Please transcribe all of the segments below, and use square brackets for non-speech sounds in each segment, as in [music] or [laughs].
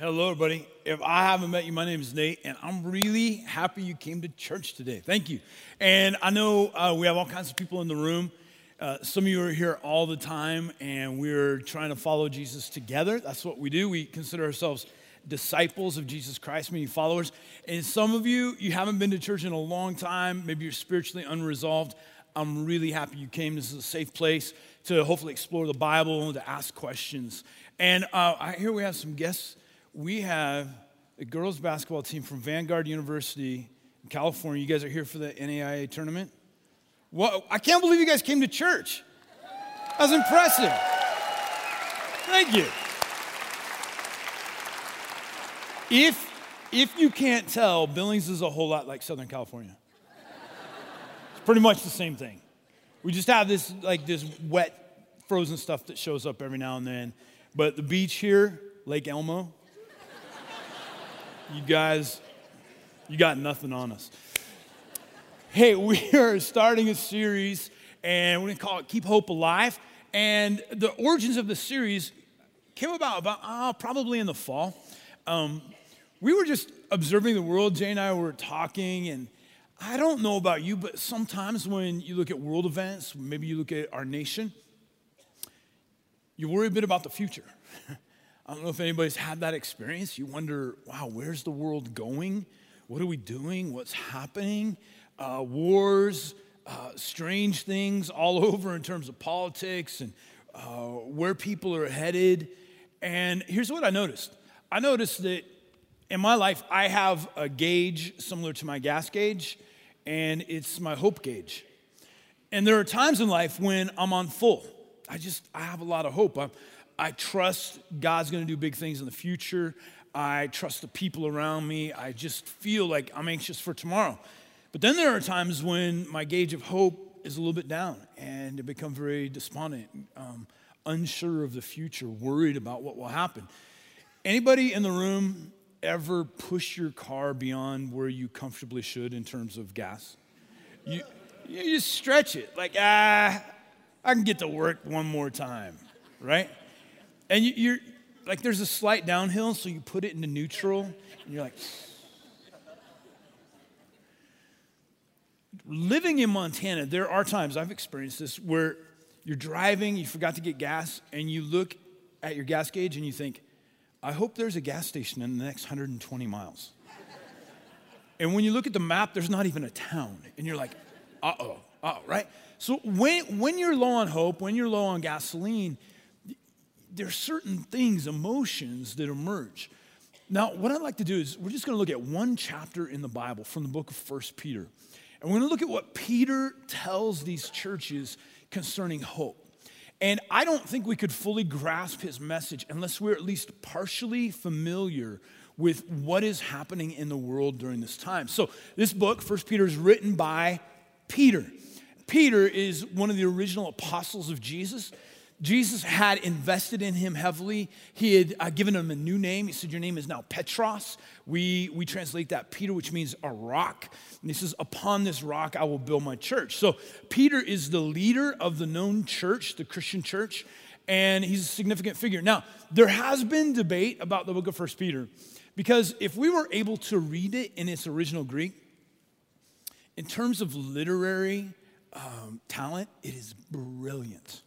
Hello, everybody. If I haven't met you, my name is Nate, and I'm really happy you came to church today. Thank you. And I know uh, we have all kinds of people in the room. Uh, some of you are here all the time, and we're trying to follow Jesus together. That's what we do. We consider ourselves disciples of Jesus Christ, meaning followers. And some of you, you haven't been to church in a long time. Maybe you're spiritually unresolved. I'm really happy you came. This is a safe place to hopefully explore the Bible to ask questions. And uh, I hear we have some guests. We have a girls basketball team from Vanguard University in California. You guys are here for the NAIA tournament? Well, I can't believe you guys came to church. That was impressive. Thank you. If, if you can't tell, Billings is a whole lot like Southern California. It's pretty much the same thing. We just have this like this wet, frozen stuff that shows up every now and then. But the beach here, Lake Elmo, you guys, you got nothing on us. Hey, [laughs] we are starting a series, and we're gonna call it Keep Hope Alive. And the origins of the series came about about uh, probably in the fall. Um, we were just observing the world. Jay and I were talking, and I don't know about you, but sometimes when you look at world events, maybe you look at our nation, you worry a bit about the future. [laughs] I don't know if anybody's had that experience. You wonder, wow, where's the world going? What are we doing? What's happening? Uh, wars, uh, strange things all [laughs] over in terms of politics and uh, where people are headed. And here's what I noticed I noticed that in my life, I have a gauge similar to my gas gauge, and it's my hope gauge. And there are times in life when I'm on full. I just, I have a lot of hope. I'm, I trust God's gonna do big things in the future. I trust the people around me. I just feel like I'm anxious for tomorrow. But then there are times when my gauge of hope is a little bit down and I become very despondent, um, unsure of the future, worried about what will happen. Anybody in the room ever push your car beyond where you comfortably should in terms of gas? You, you just stretch it, like, ah, I can get to work one more time, right? And you, you're like, there's a slight downhill, so you put it into neutral, and you're like, living in Montana, there are times I've experienced this where you're driving, you forgot to get gas, and you look at your gas gauge and you think, I hope there's a gas station in the next 120 miles. and when you look at the map, there's not even a town. And you're like, uh oh, uh oh, right? So when, when you're low on hope, when you're low on gasoline, there's certain things, emotions that emerge. Now, what I'd like to do is we're just going to look at one chapter in the Bible from the book of First Peter. And we're going to look at what Peter tells these churches concerning hope. And I don't think we could fully grasp his message unless we're at least partially familiar with what is happening in the world during this time. So, this book, First Peter, is written by Peter. Peter is one of the original apostles of Jesus. Jesus had invested in him heavily. He had uh, given him a new name. He said, Your name is now Petros. We, we translate that Peter, which means a rock. And he says, Upon this rock I will build my church. So Peter is the leader of the known church, the Christian church, and he's a significant figure. Now, there has been debate about the book of First Peter because if we were able to read it in its original Greek, in terms of literary um, talent, it is brilliant.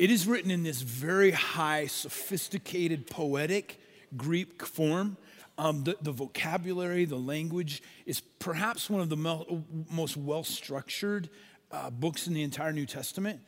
It is written in this very high, sophisticated, poetic Greek form. Um, the, the, vocabulary, the language is perhaps one of the mo- most well structured uh, books in the entire New Testament.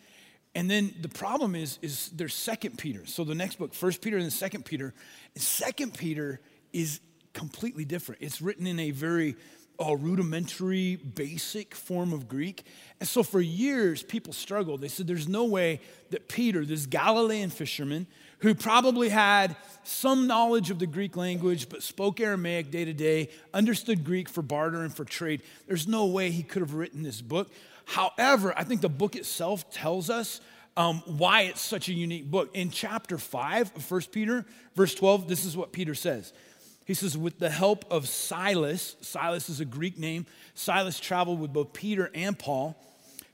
And then the problem is, is there's Second Peter. So the next book, First Peter and then Second Peter. Second Peter is completely different. It's written in a very a rudimentary, basic form of Greek. And so for years, people struggled. They said there's no way that Peter, this Galilean fisherman, who probably had some knowledge of the Greek language but spoke Aramaic day to day, understood Greek for barter and for trade, there's no way he could have written this book. However, I think the book itself tells us um, why it's such a unique book. In chapter 5 of 1 Peter, verse 12, this is what Peter says. He says, with the help of Silas, Silas is a Greek name. Silas traveled with both Peter and Paul,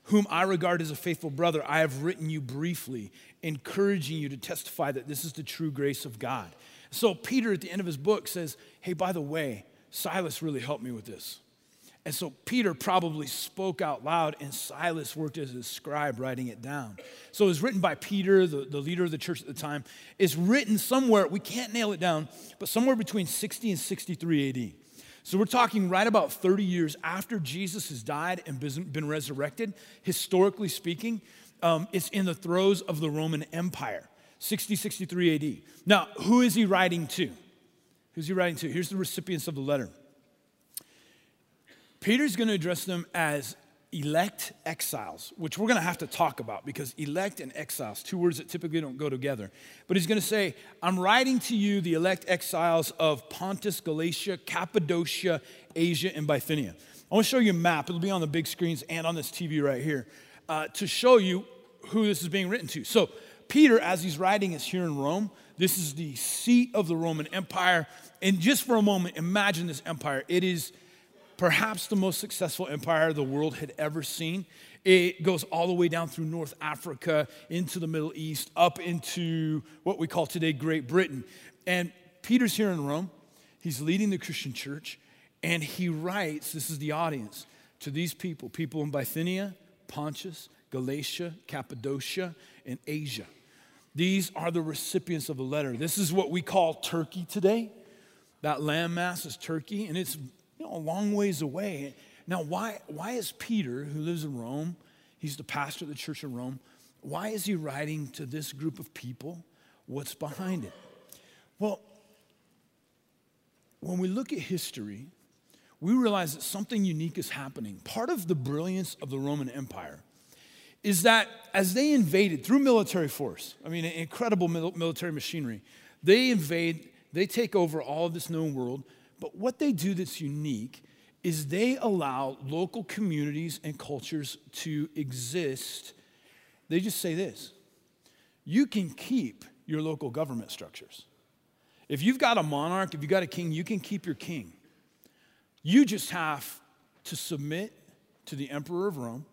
whom I regard as a faithful brother. I have written you briefly, encouraging you to testify that this is the true grace of God. So Peter, at the end of his book, says, Hey, by the way, Silas really helped me with this. And so Peter probably spoke out loud, and Silas worked as a scribe writing it down. So it was written by Peter, the, the leader of the church at the time. It's written somewhere, we can't nail it down, but somewhere between 60 and 63 AD. So we're talking right about 30 years after Jesus has died and been resurrected, historically speaking. Um, it's in the throes of the Roman Empire, 60, 63 AD. Now, who is he writing to? Who's he writing to? Here's the recipients of the letter Peter's going to address them as elect exiles, which we're going to have to talk about because elect and exiles, two words that typically don't go together. But he's going to say, I'm writing to you, the elect exiles of Pontus, Galatia, Cappadocia, Asia, and Bithynia. I want to show you a map. It'll be on the big screens and on this TV right here uh, to show you who this is being written to. So, Peter, as he's writing, is here in Rome. This is the seat of the Roman Empire. And just for a moment, imagine this empire. It is perhaps the most successful empire the world had ever seen. It goes all the way down through North Africa, into the Middle East, up into what we call today Great Britain. And Peter's here in Rome. He's leading the Christian church, and he writes this is the audience to these people people in Bithynia, Pontus, Galatia, Cappadocia, and Asia. These are the recipients of the letter. This is what we call Turkey today. That landmass is Turkey, and it's a long ways away. Now, why, why is Peter, who lives in Rome, he's the pastor of the church of Rome, why is he writing to this group of people? What's behind it? Well, when we look at history, we realize that something unique is happening. Part of the brilliance of the Roman Empire is that as they invaded through military force, I mean, incredible military machinery, they invade, they take over all of this known world, but what they do that's unique is they allow local communities and cultures to exist. They just say this you can keep your local government structures. If you've got a monarch, if you've got a king, you can keep your king. You just have to submit to the emperor of Rome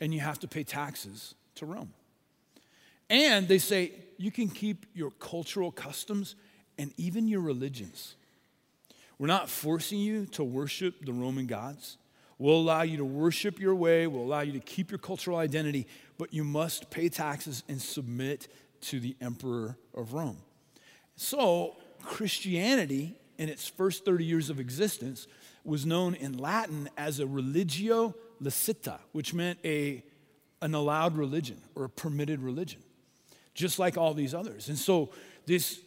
and you have to pay taxes to Rome. And they say you can keep your cultural customs and even your religions. We're not forcing you to worship the Roman gods. We'll allow you to worship your way, we'll allow you to keep your cultural identity, but you must pay taxes and submit to the emperor of Rome. So, Christianity, in its first 30 years of existence, was known in Latin as a religio licita, which meant a, an allowed religion or a permitted religion, just like all these others. And so, this,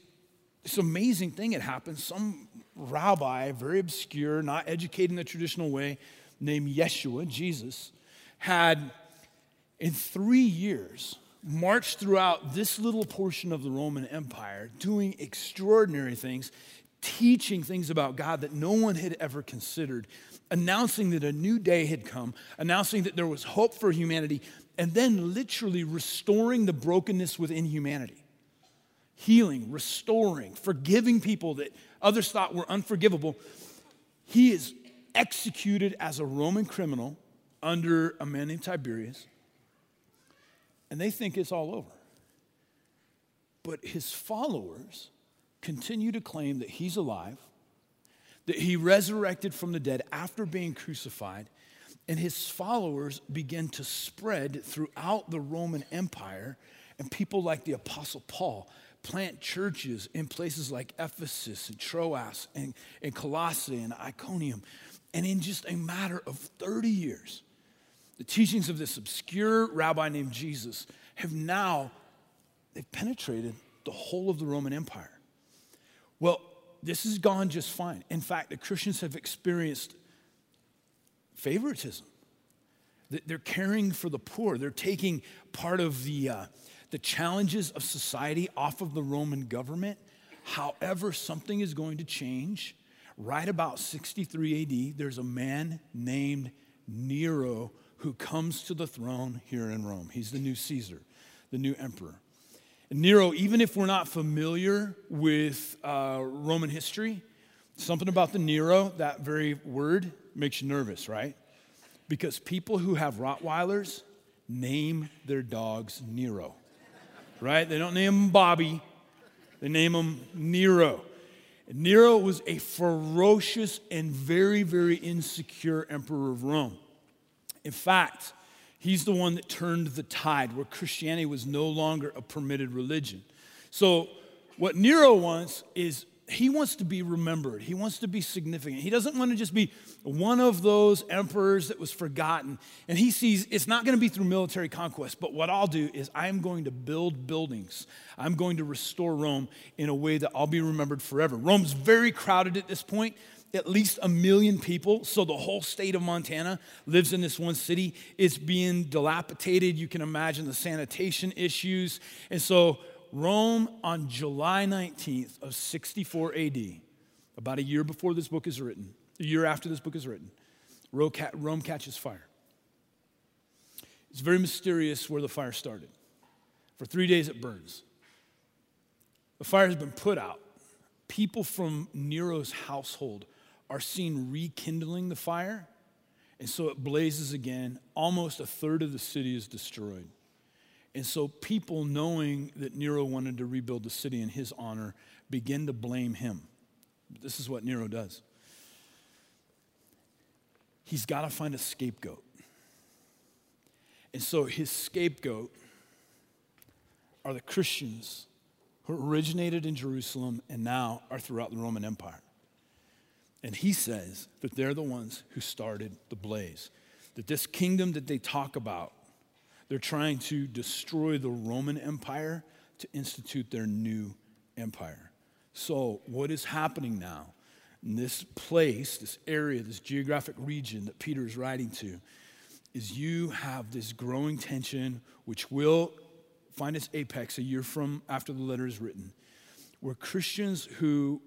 this amazing thing had happened. Some rabbi, very obscure, not educated in the traditional way, named Yeshua, Jesus, had in three years marched throughout this little portion of the Roman Empire, doing extraordinary things, teaching things about God that no one had ever considered, announcing that a new day had come, announcing that there was hope for humanity, and then literally restoring the brokenness within humanity. Healing, restoring, forgiving people that others thought were unforgivable. He is executed as a Roman criminal under a man named Tiberius, and they think it's all over. But his followers continue to claim that he's alive, that he resurrected from the dead after being crucified, and his followers begin to spread throughout the Roman Empire, and people like the Apostle Paul plant churches in places like Ephesus and Troas and, and Colossae and Iconium. And in just a matter of 30 years, the teachings of this obscure rabbi named Jesus have now they've penetrated the whole of the Roman Empire. Well, this has gone just fine. In fact, the Christians have experienced favoritism. They're caring for the poor. They're taking part of the, uh, the challenges of society off of the Roman government. However, something is going to change. Right about 63 AD, there's a man named Nero who comes to the throne here in Rome. He's the new Caesar, the new emperor. And Nero, even if we're not familiar with uh, Roman history, something about the Nero, that very word, makes you nervous, right? Because people who have Rottweilers name their dogs Nero right? They don't name him Bobby. They name him Nero. Nero was a ferocious and very, very insecure emperor of Rome. In fact, he's the one that turned the tide where Christianity was no longer a permitted religion. So, what Nero wants is he wants to be remembered. He wants to be significant. He doesn't want to just be one of those emperors that was forgotten. And he sees it's not going to be through military conquest, but what I'll do is I'm going to build buildings. I'm going to restore Rome in a way that I'll be remembered forever. Rome's very crowded at this point, at least a million people. So the whole state of Montana lives in this one city. It's being dilapidated. You can imagine the sanitation issues. And so Rome on July 19th of 64 AD, about a year before this book is written, a year after this book is written, Rome catches fire. It's very mysterious where the fire started. For three days it burns. The fire has been put out. People from Nero's household are seen rekindling the fire, and so it blazes again. Almost a third of the city is destroyed. And so people, knowing that Nero wanted to rebuild the city in his honor, begin to blame him. This is what Nero does. He's got to find a scapegoat. And so his scapegoat are the Christians who originated in Jerusalem and now are throughout the Roman Empire. And he says that they're the ones who started the blaze. That this kingdom that they talk about they're trying to destroy the Roman Empire to institute their new empire. So, what is happening now in this place, this area, this geographic region that Peter is writing to, is you have this growing tension, which will find its apex a year from after the letter is written, where Christians who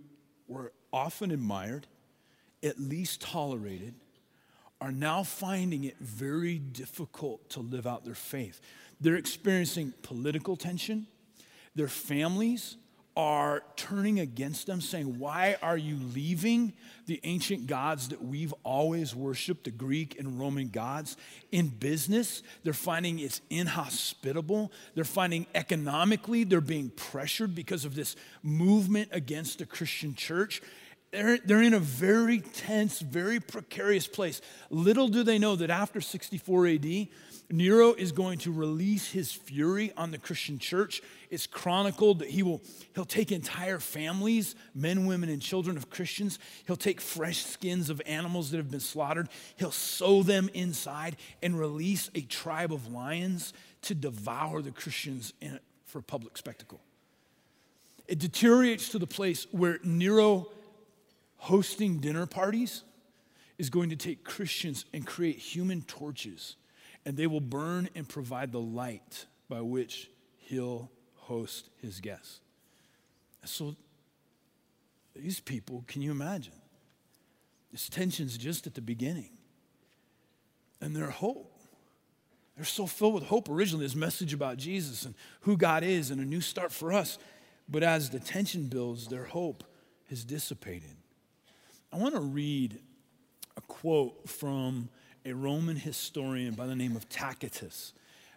were often admired, at least tolerated, are now finding it very difficult to live out their faith. They're experiencing political tension. Their families are turning against them, saying, Why are you leaving the ancient gods that we've always worshiped, the Greek and Roman gods? In business, they're finding it's inhospitable. They're finding economically they're being pressured because of this movement against the Christian church. They're, they're in a very tense, very precarious place. Little do they know that after 64 AD, Nero is going to release his fury on the Christian church. It's chronicled that he will he'll take entire families, men, women, and children of Christians. He'll take fresh skins of animals that have been slaughtered. He'll sew them inside and release a tribe of lions to devour the Christians in, for public spectacle. It deteriorates to the place where Nero hosting dinner parties is going to take Christians and create human torches, and they will burn and provide the light by which he'll host his guests. So, these people, can you imagine? This tension's just at the beginning. And their hope. They're so filled with hope originally, this message about Jesus and who God is and a new start for us. But as the tension builds, their hope has dissipated. I want to read a quote from a Roman historian by the name of Tacitus,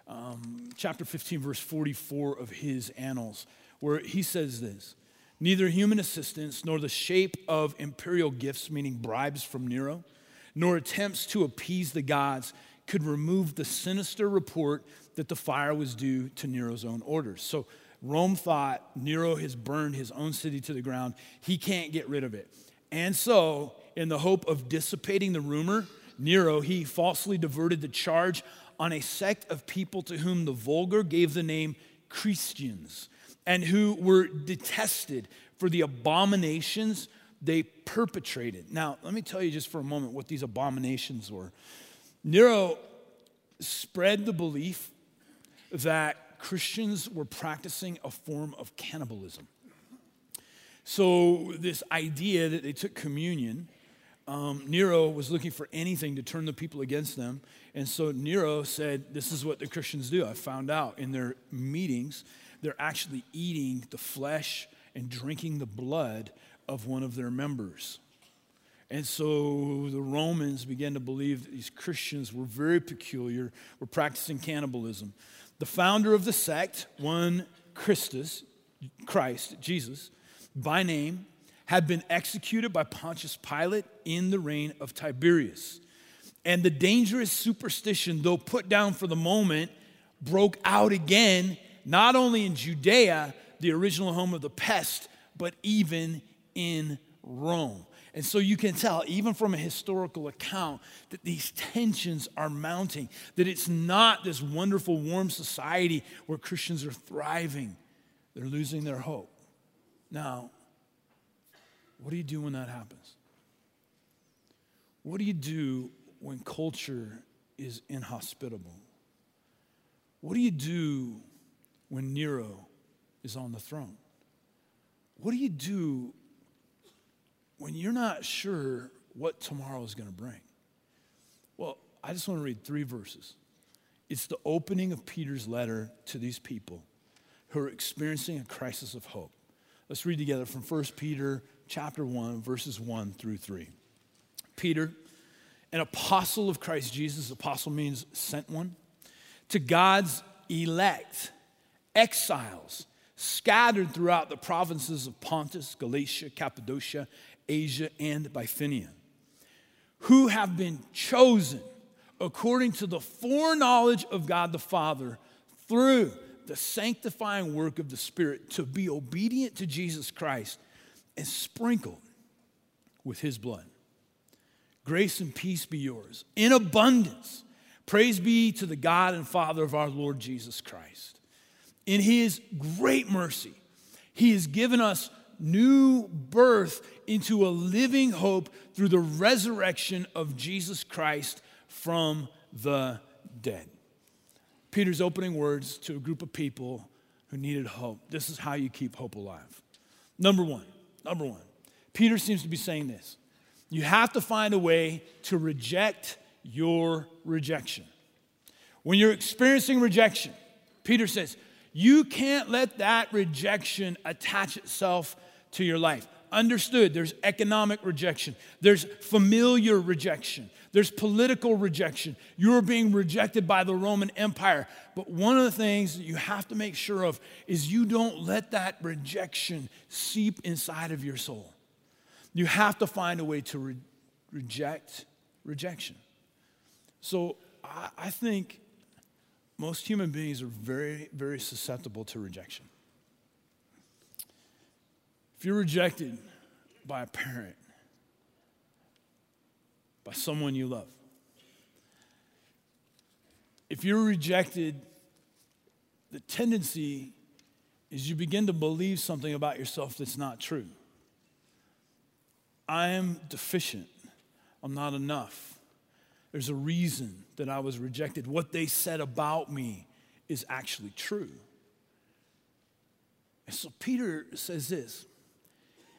um, chapter 15, verse 44 of his Annals, where he says this Neither human assistance nor the shape of imperial gifts, meaning bribes from Nero, nor attempts to appease the gods could remove the sinister report that the fire was due to Nero's own orders. So Rome thought Nero has burned his own city to the ground. He can't get rid of it. And so, in the hope of dissipating the rumor, Nero, he falsely diverted the charge on a sect of people to whom the vulgar gave the name Christians and who were detested for the abominations they perpetrated. Now, let me tell you just for a moment what these abominations were. Nero spread the belief that Christians were practicing a form of cannibalism. So, this idea that they took communion, um, Nero was looking for anything to turn the people against them. And so Nero said, This is what the Christians do. I found out in their meetings, they're actually eating the flesh and drinking the blood of one of their members. And so the Romans began to believe that these Christians were very peculiar, were practicing cannibalism. The founder of the sect, one Christus, Christ, Jesus, by name, had been executed by Pontius Pilate in the reign of Tiberius. And the dangerous superstition, though put down for the moment, broke out again, not only in Judea, the original home of the pest, but even in Rome. And so you can tell, even from a historical account, that these tensions are mounting, that it's not this wonderful, warm society where Christians are thriving. They're losing their hope. Now, what do you do when that happens? What do you do when culture is inhospitable? What do you do when Nero is on the throne? What do you do when you're not sure what tomorrow is going to bring? Well, I just want to read three verses. It's the opening of Peter's letter to these people who are experiencing a crisis of hope. Let's read together from 1 Peter chapter 1 verses 1 through 3. Peter, an apostle of Christ Jesus, apostle means sent one, to God's elect, exiles scattered throughout the provinces of Pontus, Galatia, Cappadocia, Asia, and Bithynia, who have been chosen according to the foreknowledge of God the Father through the sanctifying work of the Spirit to be obedient to Jesus Christ and sprinkled with his blood. Grace and peace be yours in abundance. Praise be to the God and Father of our Lord Jesus Christ. In his great mercy, he has given us new birth into a living hope through the resurrection of Jesus Christ from the dead. Peter's opening words to a group of people who needed hope. This is how you keep hope alive. Number one, number one, Peter seems to be saying this. You have to find a way to reject your rejection. When you're experiencing rejection, Peter says, you can't let that rejection attach itself to your life. Understood, there's economic rejection, there's familiar rejection, there's political rejection. You're being rejected by the Roman Empire. But one of the things that you have to make sure of is you don't let that rejection seep inside of your soul. You have to find a way to re- reject rejection. So I, I think most human beings are very, very susceptible to rejection. If you're rejected by a parent, by someone you love, if you're rejected, the tendency is you begin to believe something about yourself that's not true. I am deficient. I'm not enough. There's a reason that I was rejected. What they said about me is actually true. And so Peter says this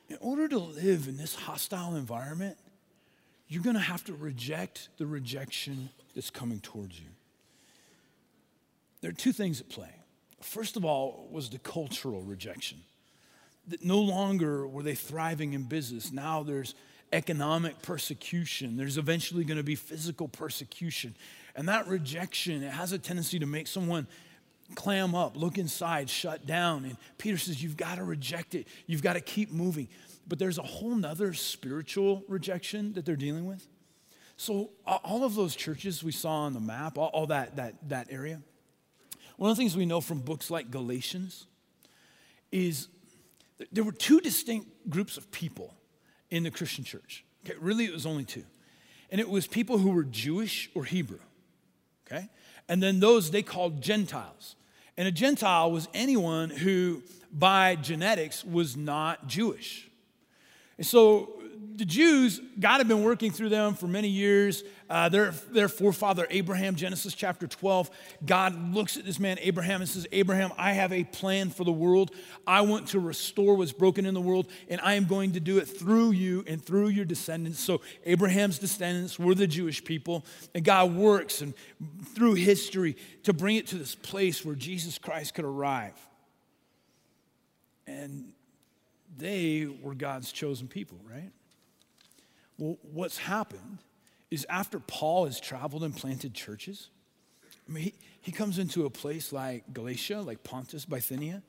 in order to live in this hostile environment, you're going to have to reject the rejection that's coming towards you. There are two things at play. First of all, was the cultural rejection. That no longer were they thriving in business. Now there's economic persecution. There's eventually going to be physical persecution. And that rejection, it has a tendency to make someone clam up, look inside, shut down. And Peter says, You've got to reject it. You've got to keep moving. But there's a whole nother spiritual rejection that they're dealing with. So, all of those churches we saw on the map, all, all that, that, that area, one of the things we know from books like Galatians is there were two distinct groups of people in the Christian church. Okay, really, it was only two. And it was people who were Jewish or Hebrew. Okay? And then those they called Gentiles. And a Gentile was anyone who, by genetics, was not Jewish. And so the Jews, God had been working through them for many years. Uh, their, their forefather Abraham, Genesis chapter 12, God looks at this man Abraham and says, Abraham, I have a plan for the world. I want to restore what's broken in the world, and I am going to do it through you and through your descendants. So Abraham's descendants were the Jewish people, and God works and through history to bring it to this place where Jesus Christ could arrive. And they were God's chosen people, right? Well, what's happened is after Paul has traveled and planted churches, I mean, he, he comes into a place like Galatia, like Pontus, Bithynia,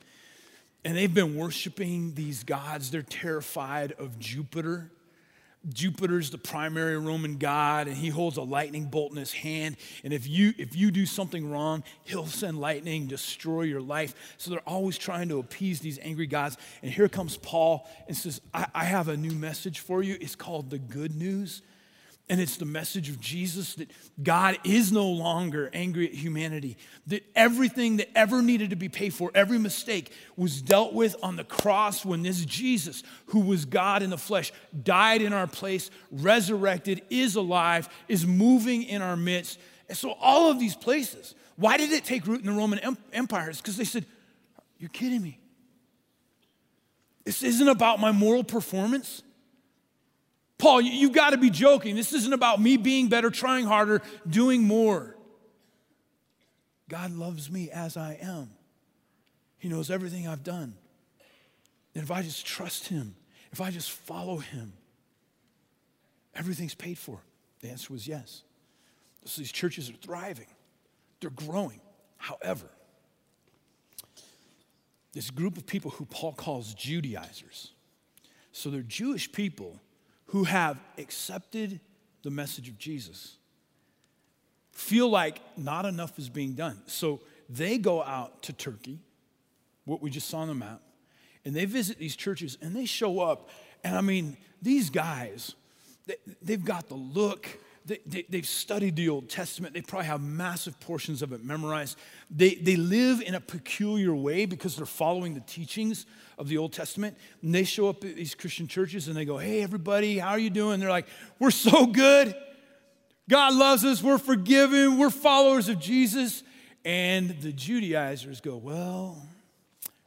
and they've been worshiping these gods. They're terrified of Jupiter. Jupiter's the primary Roman god, and he holds a lightning bolt in his hand. And if you if you do something wrong, he'll send lightning, destroy your life. So they're always trying to appease these angry gods. And here comes Paul and says, I, I have a new message for you. It's called the good news. And it's the message of Jesus that God is no longer angry at humanity, that everything that ever needed to be paid for, every mistake, was dealt with on the cross when this Jesus, who was God in the flesh, died in our place, resurrected, is alive, is moving in our midst. And so, all of these places, why did it take root in the Roman Empire? It's because they said, You're kidding me. This isn't about my moral performance. Paul, you've got to be joking. This isn't about me being better, trying harder, doing more. God loves me as I am. He knows everything I've done. And if I just trust Him, if I just follow Him, everything's paid for. The answer was yes. So these churches are thriving, they're growing. However, this group of people who Paul calls Judaizers, so they're Jewish people who have accepted the message of Jesus feel like not enough is being done. So they go out to Turkey, what we just saw on the map, and they visit these churches and they show up. And I mean, these guys, they, have got the look, they, have studied the Old Testament. They probably have massive portions of it memorized. They, they live in a peculiar way because they're following the teachings of the Old Testament. And they show up at these Christian churches and they go, Hey, everybody, how are you doing? They're like, We're so good. God loves us. We're forgiven. We're followers of Jesus. And the Judaizers go, Well,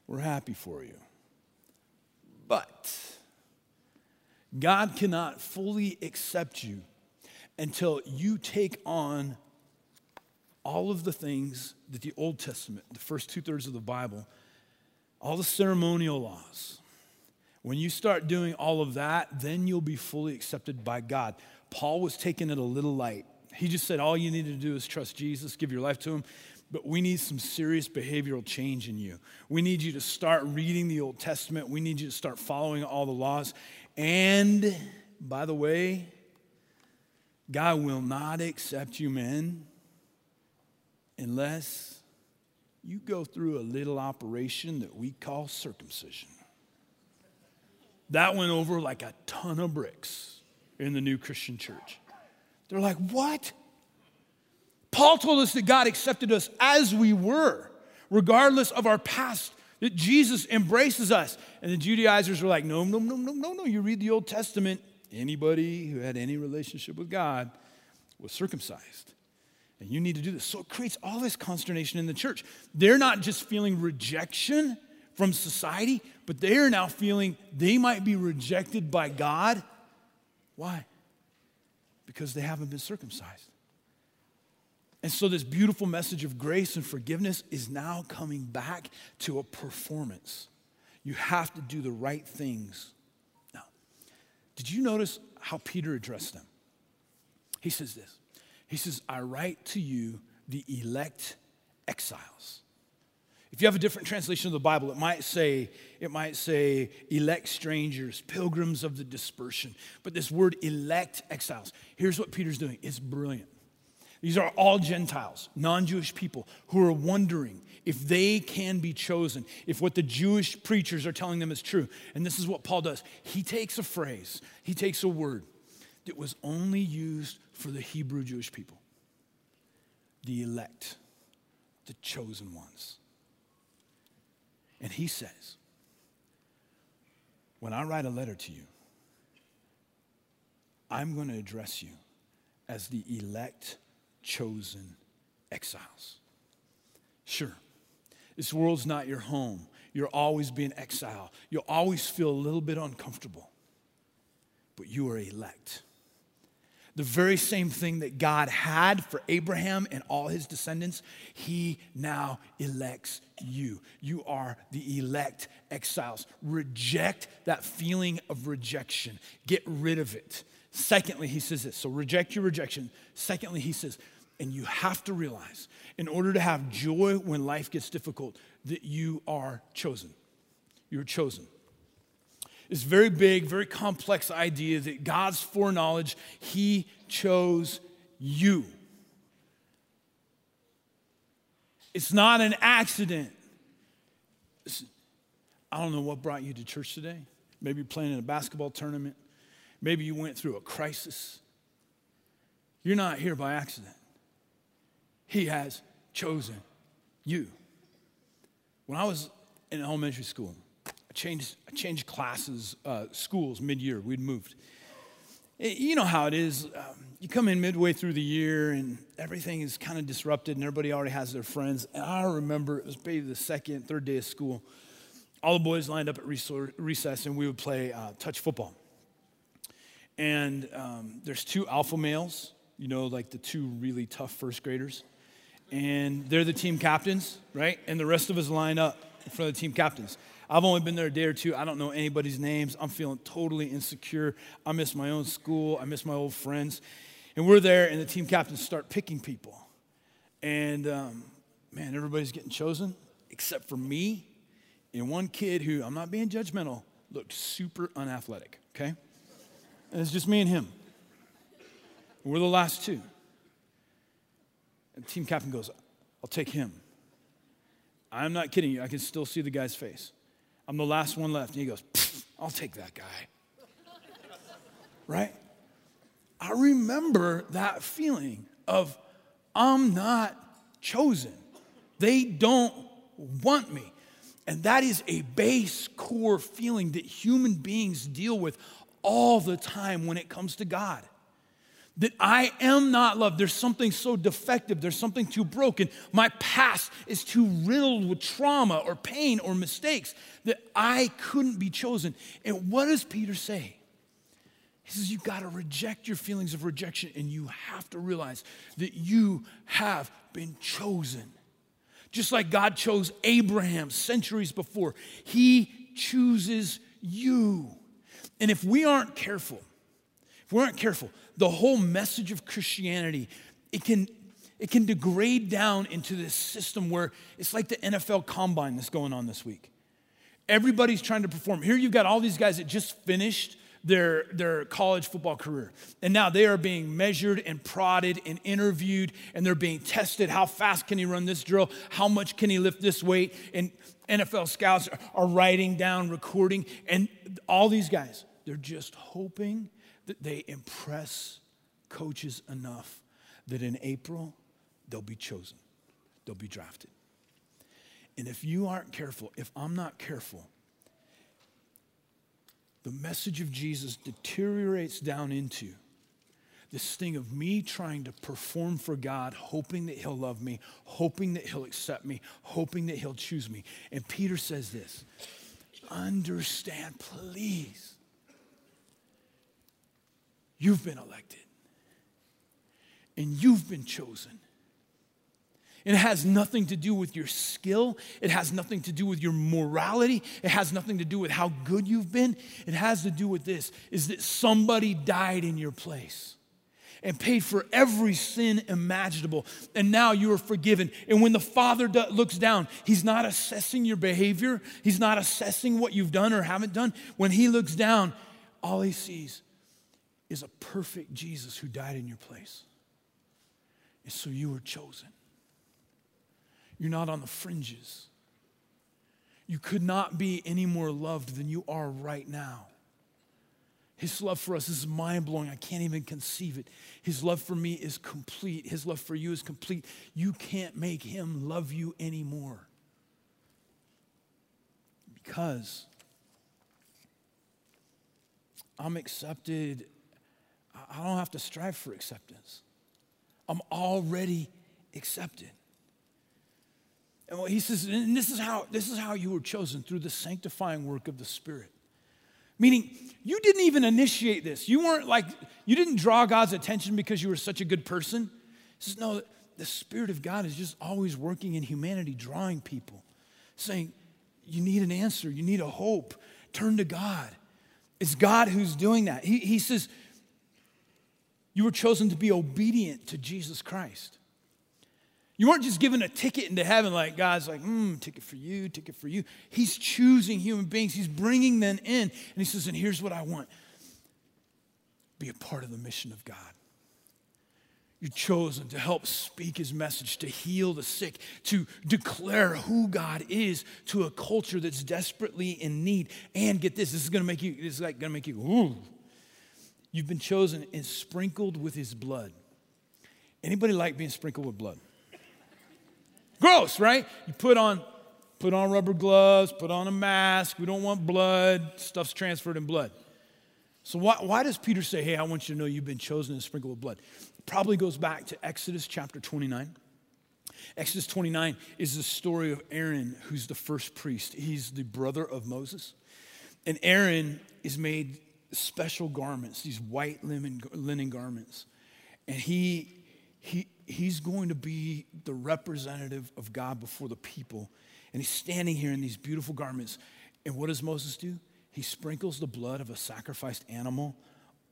we're happy for you. But God cannot fully accept you until you take on all of the things that the Old Testament, the first two thirds of the Bible, all the ceremonial laws, when you start doing all of that, then you'll be fully accepted by God. Paul was taking it a little light. He just said, All you need to do is trust Jesus, give your life to Him. But we need some serious behavioral change in you. We need you to start reading the Old Testament. We need you to start following all the laws. And by the way, God will not accept you, men, unless you go through a little operation that we call circumcision. That went over like a ton of bricks in the new Christian church. They're like, what? Paul told us that God accepted us as we were, regardless of our past, that Jesus embraces us. And the Judaizers were like, no, no, no, no, no, no. You read the Old Testament, Anybody who had any relationship with God was circumcised. And you need to do this. So it creates all this consternation in the church. They're not just feeling rejection from society, but they are now feeling they might be rejected by God. Why? Because they haven't been circumcised. And so, this beautiful message of grace and forgiveness is now coming back to a performance. You have to do the right things did you notice how Peter addressed them? He says this He says, I write to you, the elect exiles. If you have a different translation of the Bible, it might say, it might say elect strangers, pilgrims of the dispersion. But this word elect exiles, here's what Peter's doing. It's brilliant. These are all Gentiles, non Jewish people who are wondering if they can be chosen, if what the Jewish preachers are telling them is true. And this is what Paul does he takes a phrase, he takes a word that was only used for the Hebrew Jewish people the elect, the chosen ones. And he says, When I write a letter to you, I'm going to address you as the elect, chosen exiles. Sure, this world's not your home. You'll always be an exile. You'll always feel a little bit uncomfortable. But you are elect. The very same thing that God had for Abraham and all his descendants, he now elects you. You are the elect exiles. Reject that feeling of rejection, get rid of it. Secondly, he says this so reject your rejection. Secondly, he says, and you have to realize, in order to have joy when life gets difficult, that you are chosen. You're chosen. It's very big, very complex idea that God's foreknowledge, He chose you. It's not an accident. I don't know what brought you to church today. Maybe you're playing in a basketball tournament. Maybe you went through a crisis. You're not here by accident. He has chosen you. When I was in elementary school, I changed, I changed classes, uh, schools mid year. We'd moved. Eh, you know how it is. Um, you come in midway through the year and everything is kind of disrupted and everybody already has their friends. And I remember it was maybe the second, third day of school. All the boys lined up at recess and we would play uh, touch football. And um, there's two alpha males, you know, like the two really tough first graders and they're the team captains, right? And the rest of us line up in front of the team captains. I've only been there a day or two. I don't know anybody's names. I'm feeling totally insecure. I miss my own school. I miss my old friends. And we're there, and the team captains start picking people. And um, man, everybody's getting chosen except for me and one kid who, I'm not being judgmental, looked super unathletic, okay? And it's just me and him. We're the last two. And team captain goes, I'll take him. I'm not kidding you. I can still see the guy's face. I'm the last one left. And he goes, I'll take that guy. right? I remember that feeling of, I'm not chosen. They don't want me. And that is a base core feeling that human beings deal with all the time when it comes to God that I am not loved. There's something so defective, there's something too broken. My past is too riddled with trauma or pain or mistakes that I couldn't be chosen. And what does Peter say? He says, You've got to reject your feelings of rejection and you have to realize that you have been chosen. Just like God chose Abraham centuries before, He chooses you. And if we aren't careful, if we aren't careful, the whole message of Christianity, it can, it can degrade down into this system where it's like the NFL combine that's going on this week. Everybody's trying to perform. Here you've got all these guys that just finished their, their college football career. And now they are being measured and prodded and interviewed, and they're being tested. How fast can he run this drill? How much can he lift this weight? And NFL scouts are writing down, recording, and all these guys, they're just hoping that they impress coaches enough that in April they'll be chosen, they'll be drafted. And if you aren't careful, if I'm not careful, the message of Jesus deteriorates down into this thing of me trying to perform for God, hoping that He'll love me, hoping that He'll accept me, hoping that He'll choose me. And Peter says this understand, please. You've been elected and you've been chosen. It has nothing to do with your skill. It has nothing to do with your morality. It has nothing to do with how good you've been. It has to do with this is that somebody died in your place and paid for every sin imaginable. And now you are forgiven. And when the Father do- looks down, He's not assessing your behavior, He's not assessing what you've done or haven't done. When He looks down, all He sees is a perfect Jesus who died in your place. And so you were chosen. You're not on the fringes. You could not be any more loved than you are right now. His love for us is mind blowing. I can't even conceive it. His love for me is complete. His love for you is complete. You can't make him love you anymore. Because I'm accepted I don't have to strive for acceptance. I'm already accepted. And he says, and this is how this is how you were chosen through the sanctifying work of the Spirit. Meaning, you didn't even initiate this. You weren't like, you didn't draw God's attention because you were such a good person. He says, no, the Spirit of God is just always working in humanity, drawing people, saying, you need an answer, you need a hope, turn to God. It's God who's doing that. He, he says, you were chosen to be obedient to Jesus Christ. You weren't just given a ticket into heaven, like God's like, hmm, ticket for you, ticket for you. He's choosing human beings, He's bringing them in. And He says, and here's what I want be a part of the mission of God. You're chosen to help speak his message, to heal the sick, to declare who God is to a culture that's desperately in need. And get this, this is gonna make you, this is like gonna make you, ooh. You've been chosen and sprinkled with his blood. Anybody like being sprinkled with blood? Gross, right? You put on put on rubber gloves, put on a mask. We don't want blood. Stuff's transferred in blood. So why, why does Peter say, hey, I want you to know you've been chosen and sprinkled with blood? Probably goes back to Exodus chapter 29. Exodus 29 is the story of Aaron, who's the first priest. He's the brother of Moses. And Aaron is made special garments, these white linen, linen garments. And he, he, he's going to be the representative of God before the people. And he's standing here in these beautiful garments. And what does Moses do? He sprinkles the blood of a sacrificed animal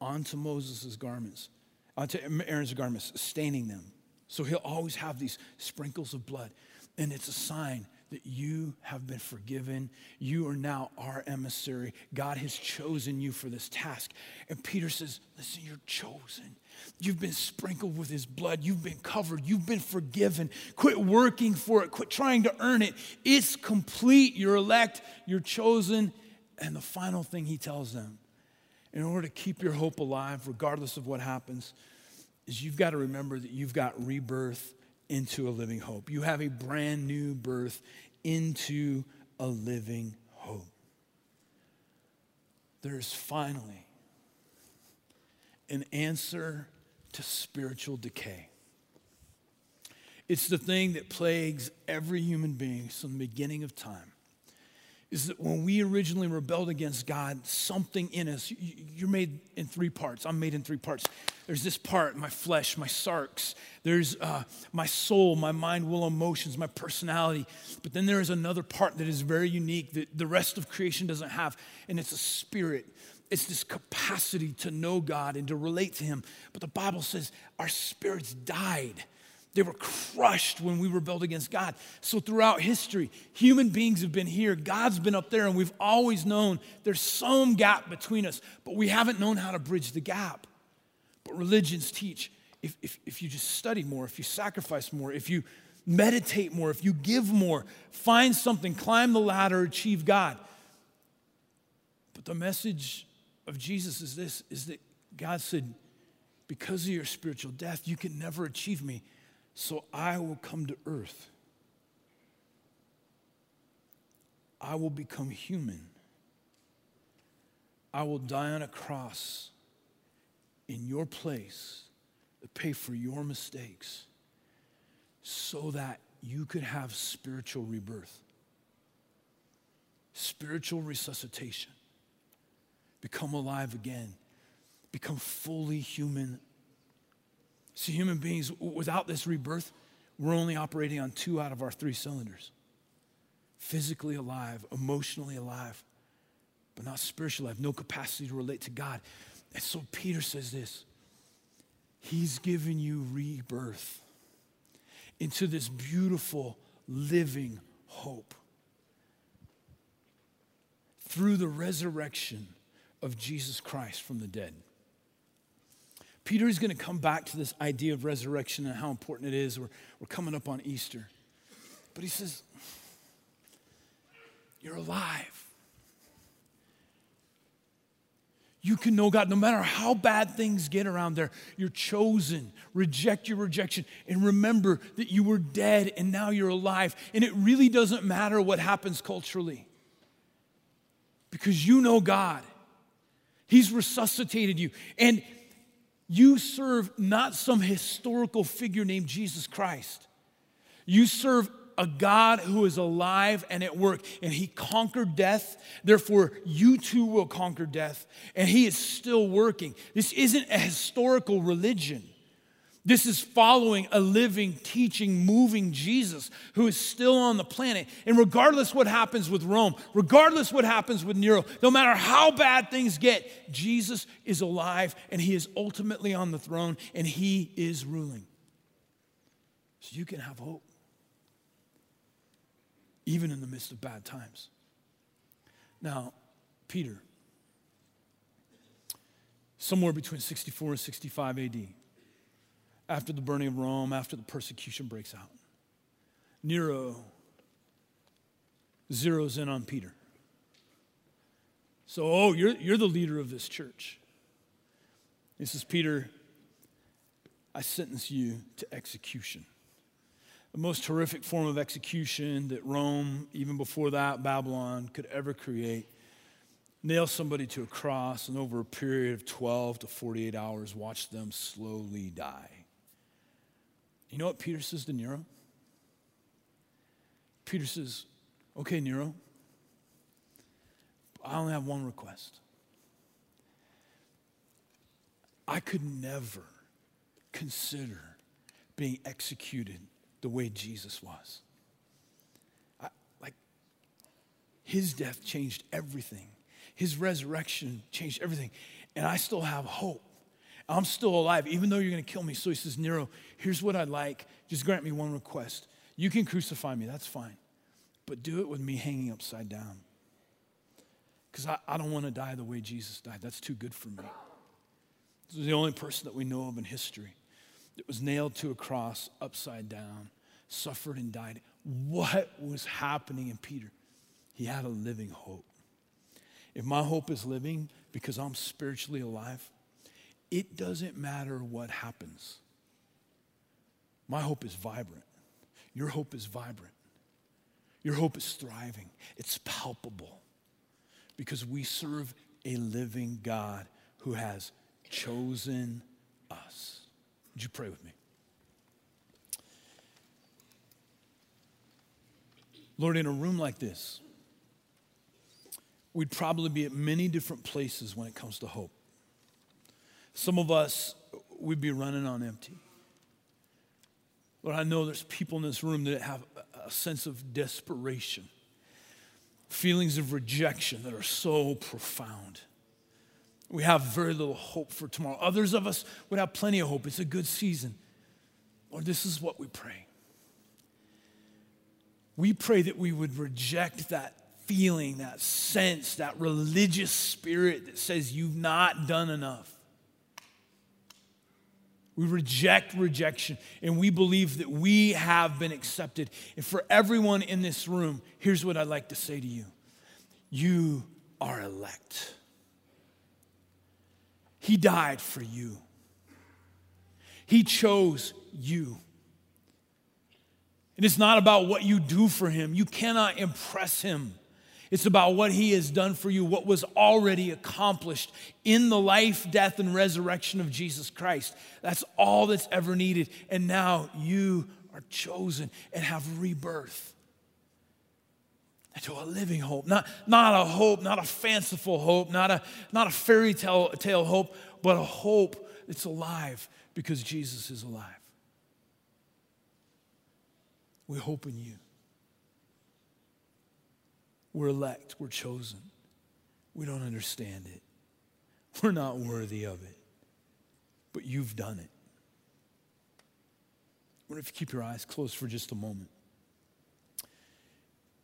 onto Moses' garments, onto Aaron's garments, staining them. So he'll always have these sprinkles of blood. And it's a sign that you have been forgiven. You are now our emissary. God has chosen you for this task. And Peter says, Listen, you're chosen. You've been sprinkled with his blood. You've been covered. You've been forgiven. Quit working for it. Quit trying to earn it. It's complete. You're elect. You're chosen. And the final thing he tells them, in order to keep your hope alive, regardless of what happens, is you've got to remember that you've got rebirth into a living hope. You have a brand new birth into a living hope. There's finally an answer to spiritual decay. It's the thing that plagues every human being from the beginning of time is that when we originally rebelled against God, something in us, you're made in three parts. I'm made in three parts. There's this part, my flesh, my sarx. There's uh, my soul, my mind, will, emotions, my personality. But then there is another part that is very unique that the rest of creation doesn't have, and it's a spirit. It's this capacity to know God and to relate to Him. But the Bible says our spirits died they were crushed when we rebelled against God. So, throughout history, human beings have been here, God's been up there, and we've always known there's some gap between us, but we haven't known how to bridge the gap. But religions teach if, if, if you just study more, if you sacrifice more, if you meditate more, if you give more, find something, climb the ladder, achieve God. But the message of Jesus is this is that God said, because of your spiritual death, you can never achieve me so I will come to earth. I will become human. I will die on a cross in your place to pay for your mistakes so that you could have spiritual rebirth, spiritual resuscitation, become alive again, become fully human See, human beings, without this rebirth, we're only operating on two out of our three cylinders physically alive, emotionally alive, but not spiritually alive, no capacity to relate to God. And so Peter says this He's given you rebirth into this beautiful, living hope through the resurrection of Jesus Christ from the dead. Peter is going to come back to this idea of resurrection and how important it is. We're, we're coming up on Easter. But he says, You're alive. You can know God no matter how bad things get around there. You're chosen. Reject your rejection. And remember that you were dead and now you're alive. And it really doesn't matter what happens culturally because you know God. He's resuscitated you. And you serve not some historical figure named Jesus Christ. You serve a God who is alive and at work, and He conquered death. Therefore, you too will conquer death, and He is still working. This isn't a historical religion. This is following a living, teaching, moving Jesus who is still on the planet. And regardless what happens with Rome, regardless what happens with Nero, no matter how bad things get, Jesus is alive and he is ultimately on the throne and he is ruling. so you can have hope, even in the midst of bad times. Now, Peter, somewhere between 64 and 65 AD, after the burning of Rome, after the persecution breaks out, Nero zeroes in on Peter. So, oh, you're, you're the leader of this church. This is Peter. I sentence you to execution. The most horrific form of execution that Rome, even before that, Babylon, could ever create. Nail somebody to a cross and over a period of 12 to 48 hours, watch them slowly die. You know what Peter says to Nero? Peter says, Okay, Nero, I only have one request. I could never consider being executed the way Jesus was. I, like, his death changed everything, his resurrection changed everything. And I still have hope. I'm still alive, even though you're going to kill me. So he says, Nero, here's what I'd like. Just grant me one request. You can crucify me, that's fine. But do it with me hanging upside down. Because I, I don't want to die the way Jesus died. That's too good for me. This is the only person that we know of in history that was nailed to a cross upside down, suffered and died. What was happening in Peter? He had a living hope. If my hope is living because I'm spiritually alive, it doesn't matter what happens. My hope is vibrant. Your hope is vibrant. Your hope is thriving. It's palpable because we serve a living God who has chosen us. Would you pray with me? Lord, in a room like this, we'd probably be at many different places when it comes to hope. Some of us, we'd be running on empty. Lord, I know there's people in this room that have a sense of desperation, feelings of rejection that are so profound. We have very little hope for tomorrow. Others of us would have plenty of hope. It's a good season. Lord, this is what we pray. We pray that we would reject that feeling, that sense, that religious spirit that says you've not done enough. We reject rejection and we believe that we have been accepted. And for everyone in this room, here's what I'd like to say to you you are elect. He died for you, He chose you. And it's not about what you do for Him, you cannot impress Him. It's about what he has done for you, what was already accomplished in the life, death, and resurrection of Jesus Christ. That's all that's ever needed. And now you are chosen and have rebirth into a living hope. Not, not a hope, not a fanciful hope, not a, not a fairy tale, tale hope, but a hope that's alive because Jesus is alive. We hope in you. We're elect, we're chosen. We don't understand it. We're not worthy of it. But you've done it. I wonder if you keep your eyes closed for just a moment.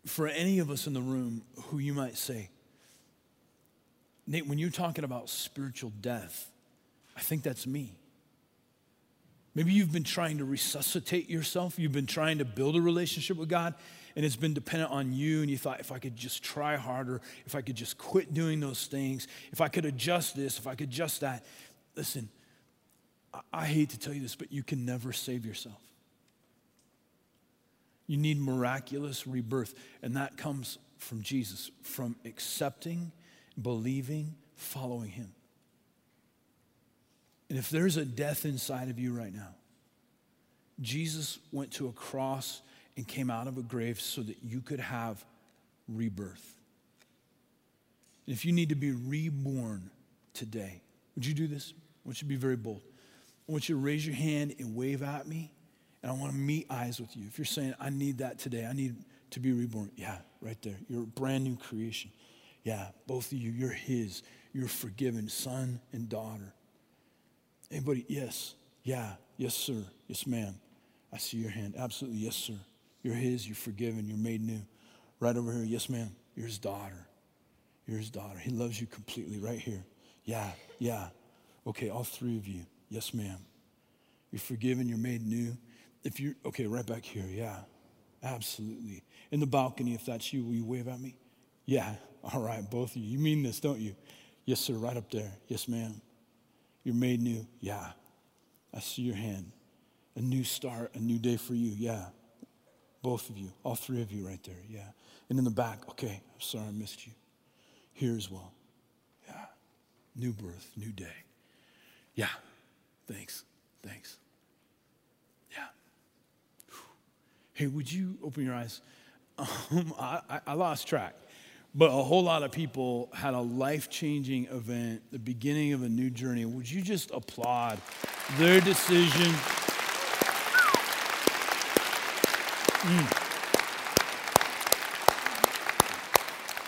For any of us in the room who you might say, Nate, when you're talking about spiritual death, I think that's me. Maybe you've been trying to resuscitate yourself. You've been trying to build a relationship with God, and it's been dependent on you. And you thought, if I could just try harder, if I could just quit doing those things, if I could adjust this, if I could adjust that. Listen, I, hate to tell you this, but you can never save yourself. You need miraculous rebirth, and that comes from Jesus, from accepting, believing, following Him. And if there's a death inside of you right now, Jesus went to a cross and came out of a grave so that you could have rebirth. And if you need to be reborn today, would you do this? I want you to be very bold. I want you to raise your hand and wave at me, and I want to meet eyes with you. If you're saying, I need that today, I need to be reborn. Yeah, right there. You're a brand new creation. Yeah, both of you, you're His. You're forgiven, son and daughter. Anybody? Yes. Yeah. Yes, sir. Yes, ma'am. I see your hand. Absolutely. Yes, sir. You're his. You're forgiven. You're made new. Right over here. Yes, ma'am. You're his daughter. You're his daughter. He loves you completely. Right here. Yeah, yeah. Okay, all three of you. Yes, ma'am. You're forgiven. You're made new. If you're, okay, right back here. Yeah, absolutely. In the balcony, if that's you, will you wave at me? Yeah. All right, both of you. You mean this, don't you? Yes, sir. Right up there. Yes, ma'am. You're made new. Yeah. I see your hand. A new start, a new day for you. Yeah. Both of you, all three of you right there. Yeah. And in the back, okay, I'm sorry I missed you. Here as well. Yeah. New birth, new day. Yeah. Thanks. Thanks. Yeah. Hey, would you open your eyes? [laughs] Um, I, I lost track. But a whole lot of people had a life changing event, the beginning of a new journey. Would you just applaud their decision? Mm.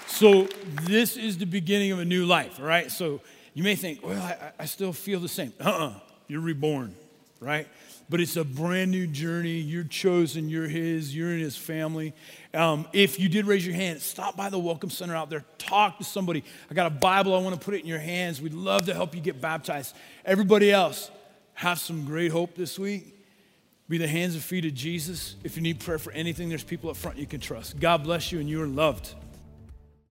So, this is the beginning of a new life, right? So, you may think, well, I, I still feel the same. Uh uh-uh, uh, you are reborn, right? but it's a brand new journey. You're chosen, you're His, you're in His family. Um, if you did raise your hand, stop by the Welcome Center out there, talk to somebody. I got a Bible, I want to put it in your hands. We'd love to help you get baptized. Everybody else, have some great hope this week. Be the hands and feet of Jesus. If you need prayer for anything, there's people up front you can trust. God bless you, and you are loved.